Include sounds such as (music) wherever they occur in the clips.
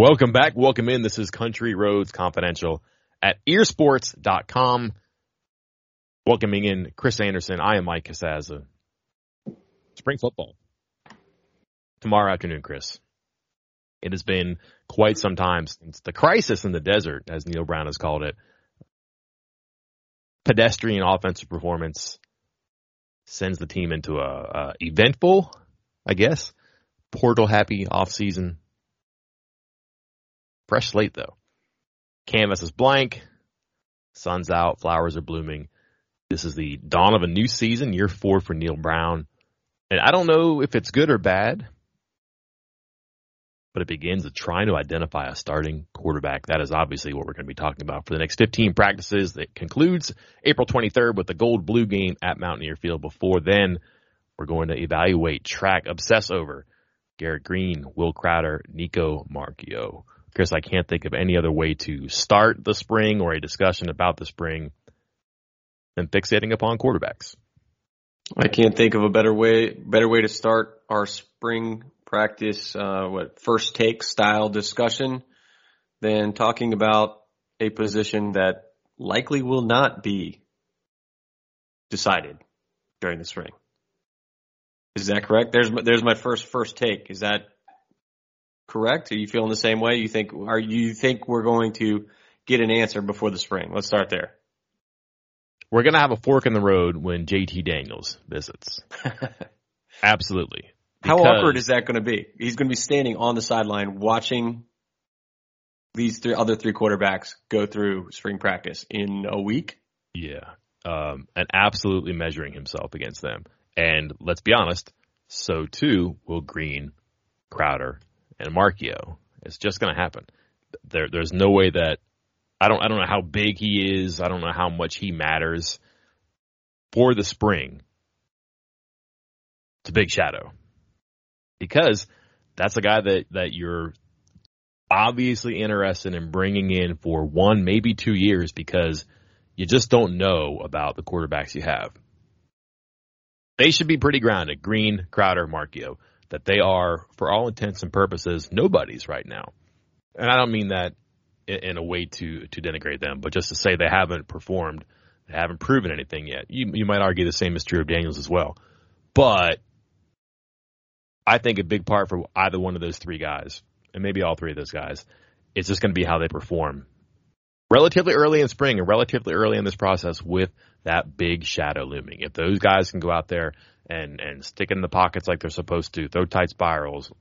Welcome back. Welcome in. This is Country Roads Confidential at earsports.com. Welcoming in Chris Anderson. I am Mike Casazza. Spring football. Tomorrow afternoon, Chris. It has been quite some time since the crisis in the desert, as Neal Brown has called it. Pedestrian offensive performance sends the team into a, a eventful, I guess, portal happy offseason Fresh slate though. Canvas is blank. Sun's out. Flowers are blooming. This is the dawn of a new season, year four for Neal Brown. And I don't know if it's good or bad, but it begins with trying to identify a starting quarterback. That is obviously what we're going to be talking about for the next 15 practices. That concludes April 23rd with the gold blue game at Mountaineer Field. Before then, we're going to evaluate, track, obsess over Garrett Greene, Will Crowder, Nico Marchiol. Chris, I can't think of any other way to start the spring or a discussion about the spring than fixating upon quarterbacks. I can't think of a better way better way to start our spring practice uh, what first take style discussion than talking about a position that likely will not be decided during the spring. Is that correct? There's there's my first first take. Is that correct? Are you feeling the same way? You think are you think we're going to get an answer before the spring? Let's start there. We're gonna have a fork in the road when JT Daniels visits. (laughs) Absolutely. How awkward is that going to be? He's going to be standing on the sideline watching these three other three quarterbacks go through spring practice in a week. Yeah, um, and absolutely measuring himself against them. And let's be honest, so too will Greene, Crowder, and Marchiol. It's just going to happen. There, there's no way that I don't. I don't know how big he is. I don't know how much he matters for the spring. It's a big shadow because that's a guy that that you're obviously interested in bringing in for one, maybe two years because you just don't know about the quarterbacks you have. They should be pretty grounded. Greene, Crowder, Marchiol that they are, for all intents and purposes, nobodies right now. And I don't mean that in a way to to denigrate them, but just to say they haven't performed, they haven't proven anything yet. You you might argue the same is true of Daniels as well, but I think a big part for either one of those three guys, and maybe all three of those guys, is just going to be how they perform relatively early in spring and relatively early in this process with that big shadow looming. If those guys can go out there and and stick in the pockets like they're supposed to, throw tight spirals,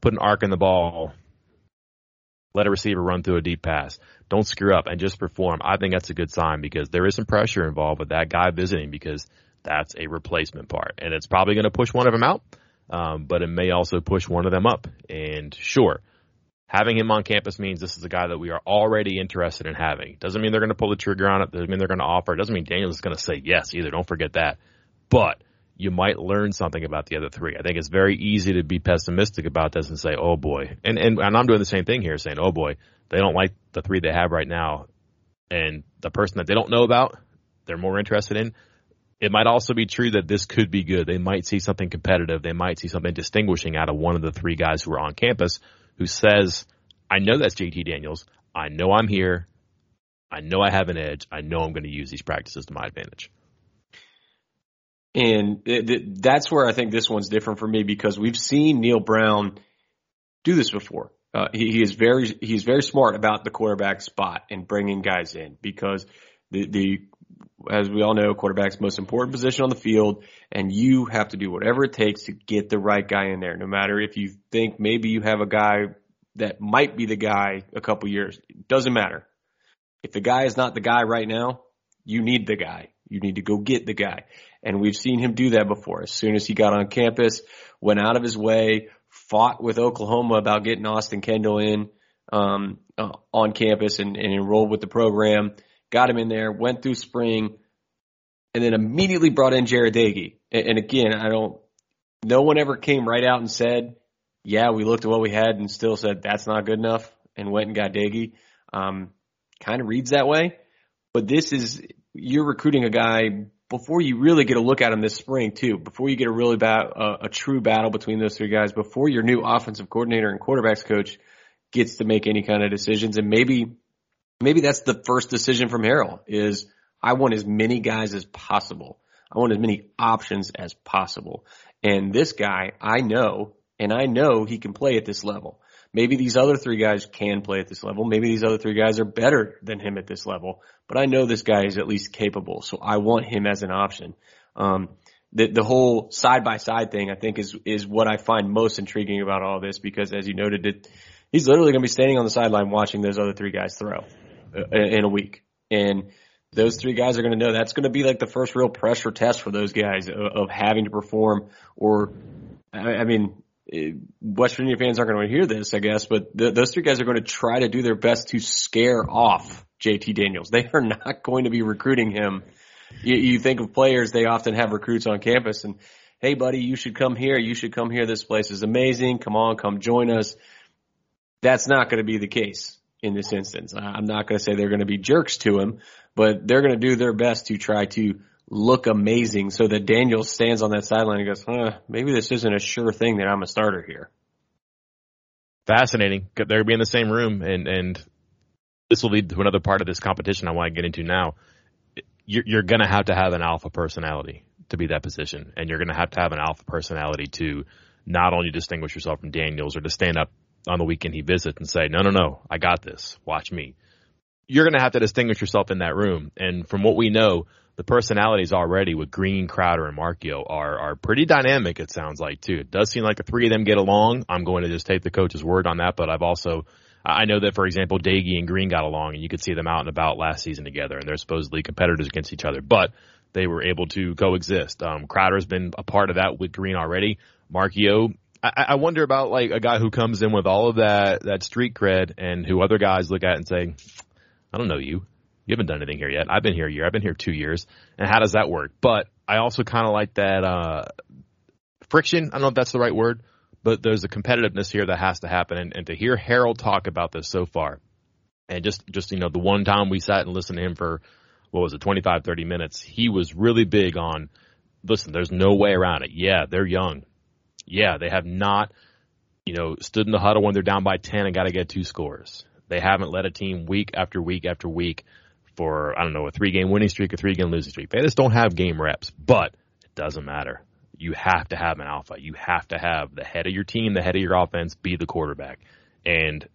put an arc in the ball, let a receiver run through a deep pass. Don't screw up and just perform. I think that's a good sign because there is some pressure involved with that guy visiting because that's a replacement part. And it's probably going to push one of them out, um, but it may also push one of them up. And sure, having him on campus means this is a guy that we are already interested in having. Doesn't mean they're going to pull the trigger on it. Doesn't mean they're going to offer. It doesn't mean Daniels is going to say yes either. Don't forget that. But you might learn something about the other three. I think it's very easy to be pessimistic about this and say, "Oh boy," and and, and I'm doing the same thing here, saying, "Oh boy, they don't like the three they have right now," and the person that they don't know about, they're more interested in. It might also be true that this could be good. They might see something competitive. They might see something distinguishing out of one of the three guys who are on campus who says, I know that's JT Daniels. I know I'm here. I know I have an edge. I know I'm going to use these practices to my advantage. And it, that's where I think this one's different for me because we've seen Neal Brown do this before. Uh, he, he, is very he's very smart about the quarterback spot and bringing guys in because the the as we all know, quarterback's most important position on the field, and you have to do whatever it takes to get the right guy in there. No matter if you think maybe you have a guy that might be the guy a couple years, it doesn't matter. If the guy is not the guy right now, you need the guy. You need to go get the guy. And we've seen him do that before. As soon as he got on campus, went out of his way, fought with Oklahoma about getting Austin Kendall in um, uh, on campus and, and enrolled with the program. Got him in there, went through spring, and then immediately brought in Jarret Doege. And, and again, I don't. No one ever came right out and said, "Yeah, we looked at what we had and still said that's not good enough," and went and got Doege. Um, kind of reads that way, but this is you're recruiting a guy before you really get a look at him this spring too, before you get a really bad, a true battle between those three guys, before your new offensive coordinator and quarterbacks coach gets to make any kind of decisions. And maybe, maybe that's the first decision from Harrell is I want as many guys as possible. I want as many options as possible. And this guy, I know, and I know he can play at this level. Maybe these other three guys can play at this level. Maybe these other three guys are better than him at this level, but I know this guy is at least capable. So I want him as an option. Um, the, the whole side by side thing, I think is, is what I find most intriguing about all this because as you noted, it, he's literally going to be standing on the sideline watching those other three guys throw in a week. And those three guys are going to know that's going to be like the first real pressure test for those guys of, of having to perform or, I, mean, eh, West Virginia fans aren't going to hear this, I guess, but th- those three guys are going to try to do their best to scare off JT Daniels. (laughs) They are not going to be recruiting him. You, you think of players, they often have recruits on campus and, hey buddy, you should come here. You should come here. This place is amazing. Come on, come join us. That's not going to be the case in this instance. I'm not going to say they're going to be jerks to him, but they're going to do their best to try to look amazing so that Daniel stands on that sideline and goes, huh, maybe this isn't a sure thing that I'm a starter here. Fascinating. They're be in the same room and, and this will lead to another part of this competition I want to get into now. You're, you're going to have to have an alpha personality to be that position and you're going to have to have an alpha personality to not only distinguish yourself from Daniels or to stand up on the weekend he visits and say, no, no, no, I got this. Watch me. You're going to have to distinguish yourself in that room. And from what we know, the personalities already with Greene, Crowder, and Marchiol are are pretty dynamic. It sounds like too. It does seem like the three of them get along. I'm going to just take the coach's word on that, but I've also I know that for example, Doege and Greene got along, and you could see them out and about last season together, and they're supposedly competitors against each other, but they were able to coexist. Um, Crowder's been a part of that with Greene already. Marchiol, I, I wonder about like a guy who comes in with all of that that street cred, and who other guys look at and say, I don't know you. You haven't done anything here yet. I've been here a year. I've been here two years. And how does that work? But I also kind of like that, uh, friction. I don't know if that's the right word, but there's a competitiveness here that has to happen. And, and to hear Harrell talk about this so far and just, just, you know, the one time we sat and listened to him for, what was it, 25, 30 minutes, he was really big on, listen, there's no way around it. Yeah, they're young. Yeah, they have not, you know, stood in the huddle when they're down by 10 and got to get two scores. They haven't led a team week after week after week for, I don't know, a three game winning streak, a three game losing streak. They just don't have game reps, but it doesn't matter. You have to have an alpha. You have to have the head of your team, the head of your offense be the quarterback. And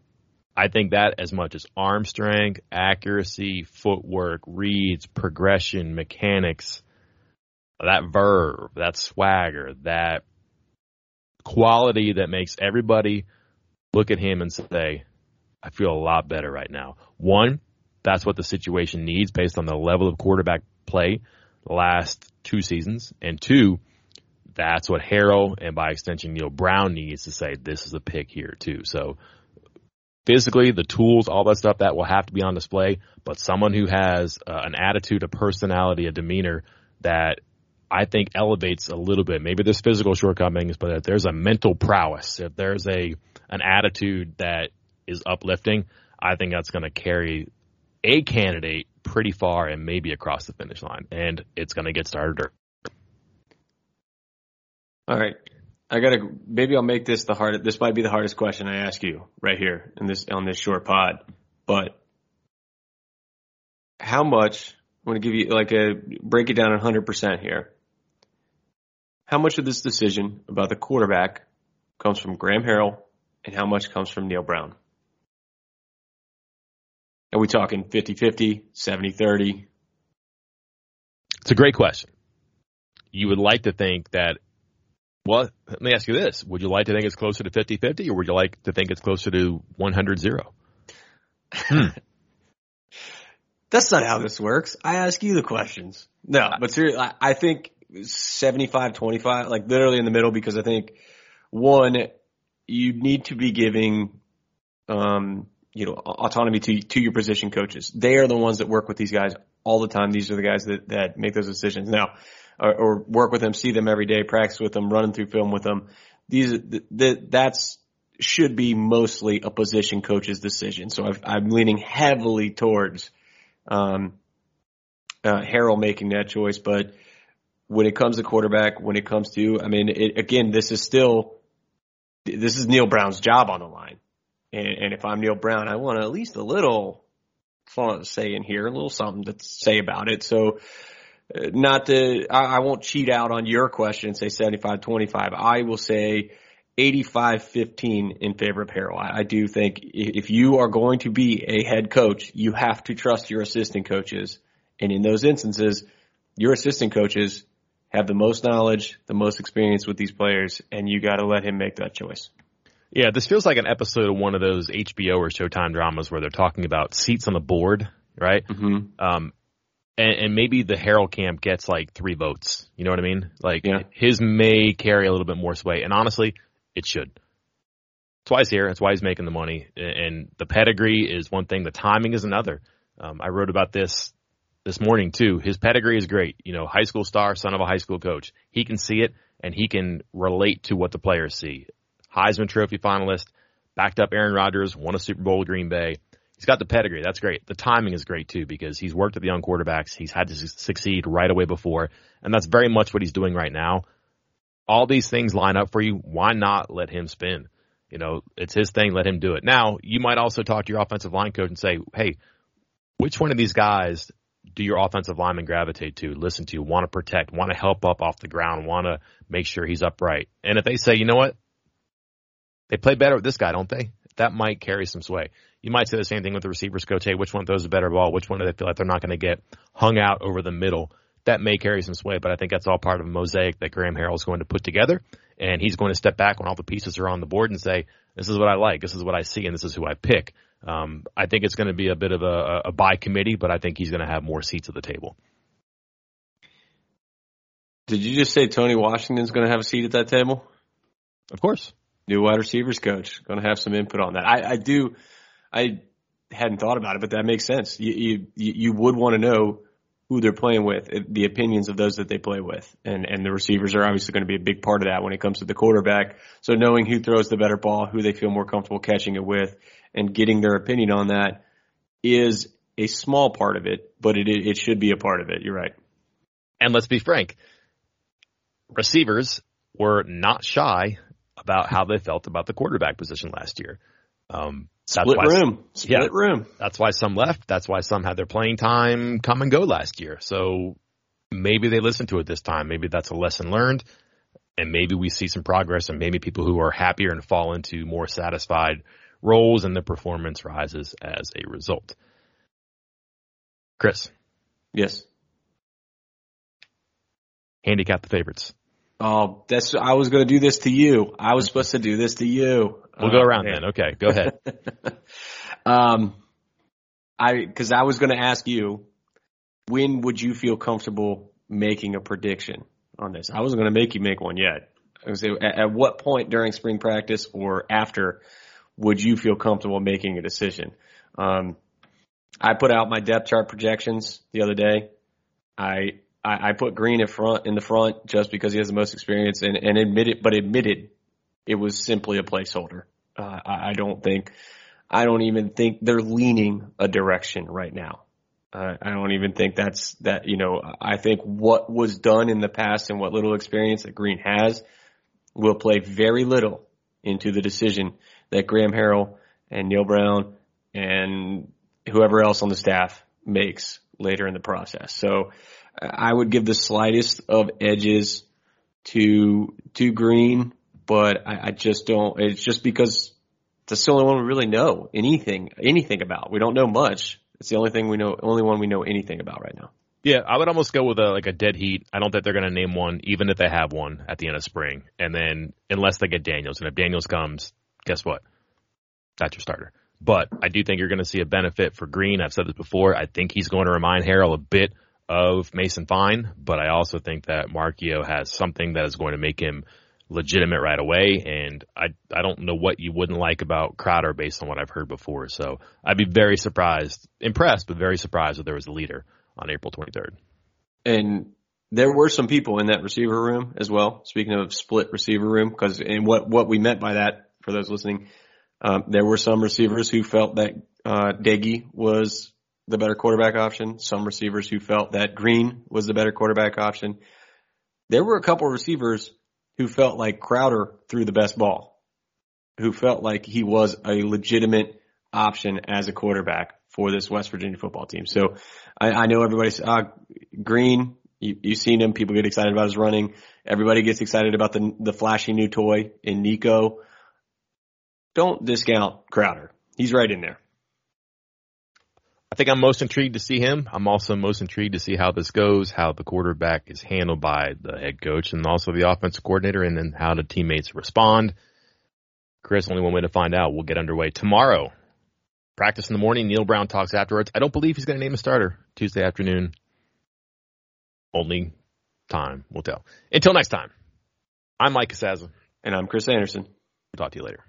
I think that as much as arm strength, accuracy, footwork, reads, progression, mechanics, that verve, that swagger, that quality that makes everybody look at him and say, I feel a lot better right now. One, that's what the situation needs based on the level of quarterback play last two seasons. And two, that's what Harrell and by extension Neal Brown needs to say this is a pick here too. So physically, the tools, all that stuff that will have to be on display, but someone who has uh, an attitude, a personality, a demeanor that I think elevates a little bit. Maybe there's physical shortcomings, but if there's a mental prowess, if there's a an attitude that is uplifting, I think that's going to carry a candidate pretty far and maybe across the finish line, and it's going to get started. All right, I gotta. Maybe I'll make this the hardest. This might be the hardest question I ask you right here in this on this short pod. But how much? I'm going to give you like a break it down 100 percent here. How much of this decision about the quarterback comes from Graham Harrell, and how much comes from Neal Brown? Are we talking 50-50, 70-30? It's a great question. You would like to think that, well, let me ask you this. Would you like to think it's closer to 50-50 or would you like to think it's closer to 100-0? Hmm. (laughs) That's not how this works. I ask you the questions. No, but seriously, I think 75-25, like literally in the middle because I think one, you need to be giving, um, you know, autonomy to, to your position coaches. They are the ones that work with these guys all the time. These are the guys that, that make those decisions now or, or work with them, see them every day, practice with them, running through film with them. These, that, that's, should be mostly a position coach's decision. So i am leaning heavily towards, um, uh, making that choice. But when it comes to quarterback, when it comes to, I mean, it, again, this is still, this is Neal Brown's job on the line. And, and if I'm Neal Brown, I want at least a little say in here, a little something to say about it. So, uh, not to, I, I won't cheat out on your question and say 75-25. I will say 85-15 in favor of Harrell. I, I do think if you are going to be a head coach, you have to trust your assistant coaches. And in those instances, your assistant coaches have the most knowledge, the most experience with these players, and you got to let him make that choice. Yeah, this feels like an episode of one of those HBO or Showtime dramas where they're talking about seats on the board, right? Mm-hmm. Um, and, and maybe the Harrell camp gets like three votes. You know what I mean? Like Yeah. his may carry a little bit more sway, and honestly, it should. That's why he's here. That's why he's making the money. And the pedigree is one thing. The timing is another. Um, I wrote about this this morning too. His pedigree is great. You know, high school star, son of a high school coach. He can see it and he can relate to what the players see. Heisman Trophy finalist, backed up Aaron Rodgers, won a Super Bowl with Green Bay. He's got the pedigree. That's great. The timing is great too because he's worked with the young quarterbacks. He's had to su- succeed right away before, and that's very much what he's doing right now. All these things line up for you. Why not let him spin? You know, it's his thing. Let him do it. Now, you might also talk to your offensive line coach and say, "Hey, which one of these guys do your offensive linemen gravitate to, listen to, want to protect, want to help up off the ground, want to make sure he's upright?" And if they say, "You know what? They play better with this guy, don't they?" That might carry some sway. You might say the same thing with the receivers coach. Hey, which one throws a better ball? Which one do they feel like they're not going to get hung out over the middle? That may carry some sway, but I think that's all part of a mosaic that Graham Harrell's going to put together. And he's going to step back when all the pieces are on the board and say, this is what I like, this is what I see, and this is who I pick. Um, I think it's going to be a bit of a, a by committee, but I think he's going to have more seats at the table. Did you just say Tony Washington's going to have a seat at that table? Of course. New wide receivers coach going to have some input on that. I, I do. I hadn't thought about it, but that makes sense. You you you would want to know who they're playing with, the opinions of those that they play with, and and the receivers are obviously going to be a big part of that when it comes to the quarterback. So knowing who throws the better ball, who they feel more comfortable catching it with, and getting their opinion on that is a small part of it, but it it should be a part of it. You're right. And let's be frank, receivers were not shy about how they felt about the quarterback position last year. Um, Split room, split Yeah. room. That's why some left. That's why some had their playing time come and go last year. So maybe they listened to it this time. Maybe that's a lesson learned. And maybe we see some progress and maybe people who are happier and fall into more satisfied roles and the performance rises as a result. Chris, Yes. handicap the favorites. Oh, that's I was going to do this to you. I was supposed to do this to you. We'll go around then. Okay, go ahead. (laughs) um, I because I was going to ask you, when would you feel comfortable making a prediction on this? I wasn't going to make you make one yet. I was say, at, at what point during spring practice or after would you feel comfortable making a decision? Um, I put out my depth chart projections the other day. I I, I put Greene in front in the front just because he has the most experience and, and admitted, but admitted it was simply a placeholder. Uh, I, I don't think, I don't even think they're leaning a direction right now. Uh, I don't even think that's that. You know, I think what was done in the past and what little experience that Greene has will play very little into the decision that Graham Harrell and Neal Brown and whoever else on the staff makes later in the process. So I would give the slightest of edges to to Greene, but I, I just don't. It's just because that's the only one we really know anything anything about. We don't know much. It's the only thing we know, only one we know anything about right now. Yeah, I would almost go with a like a dead heat. I don't think they're going to name one, even if they have one at the end of spring. And then unless they get Daniels, and if Daniels comes, guess what? That's your starter. But I do think you're going to see a benefit for Greene. I've said this before. I think he's going to remind Harrell a bit of Mason Fine, but I also think that Marchiol has something that is going to make him legitimate right away. And I I don't know what you wouldn't like about Crowder based on what I've heard before. So I'd be very surprised, impressed, but very surprised if there was a leader on April 23rd. And there were some people in that receiver room as well. Speaking of split receiver room, because and what what we meant by that for those listening, um, there were some receivers who felt that uh, Doege was the better quarterback option. Some receivers who felt that Greene was the better quarterback option. There were a couple of receivers who felt like Crowder threw the best ball. who felt like he was a legitimate option as a quarterback for this West Virginia football team. So I, I know everybody's uh, Greene. You, you've seen him. People get excited about his running. Everybody gets excited about the the flashy new toy in Nico. Don't discount Crowder. He's right in there. I think I'm most intrigued to see him. I'm also most intrigued to see how this goes, how the quarterback is handled by the head coach and also the offensive coordinator, and then how the teammates respond. Chris, only one way to find out. We'll get underway tomorrow. Practice in the morning. Neal Brown talks afterwards. I don't believe he's going to name a starter Tuesday afternoon. Only time will tell. Until next time, I'm Mike Casazza. And I'm Chris Anderson. Talk to you later.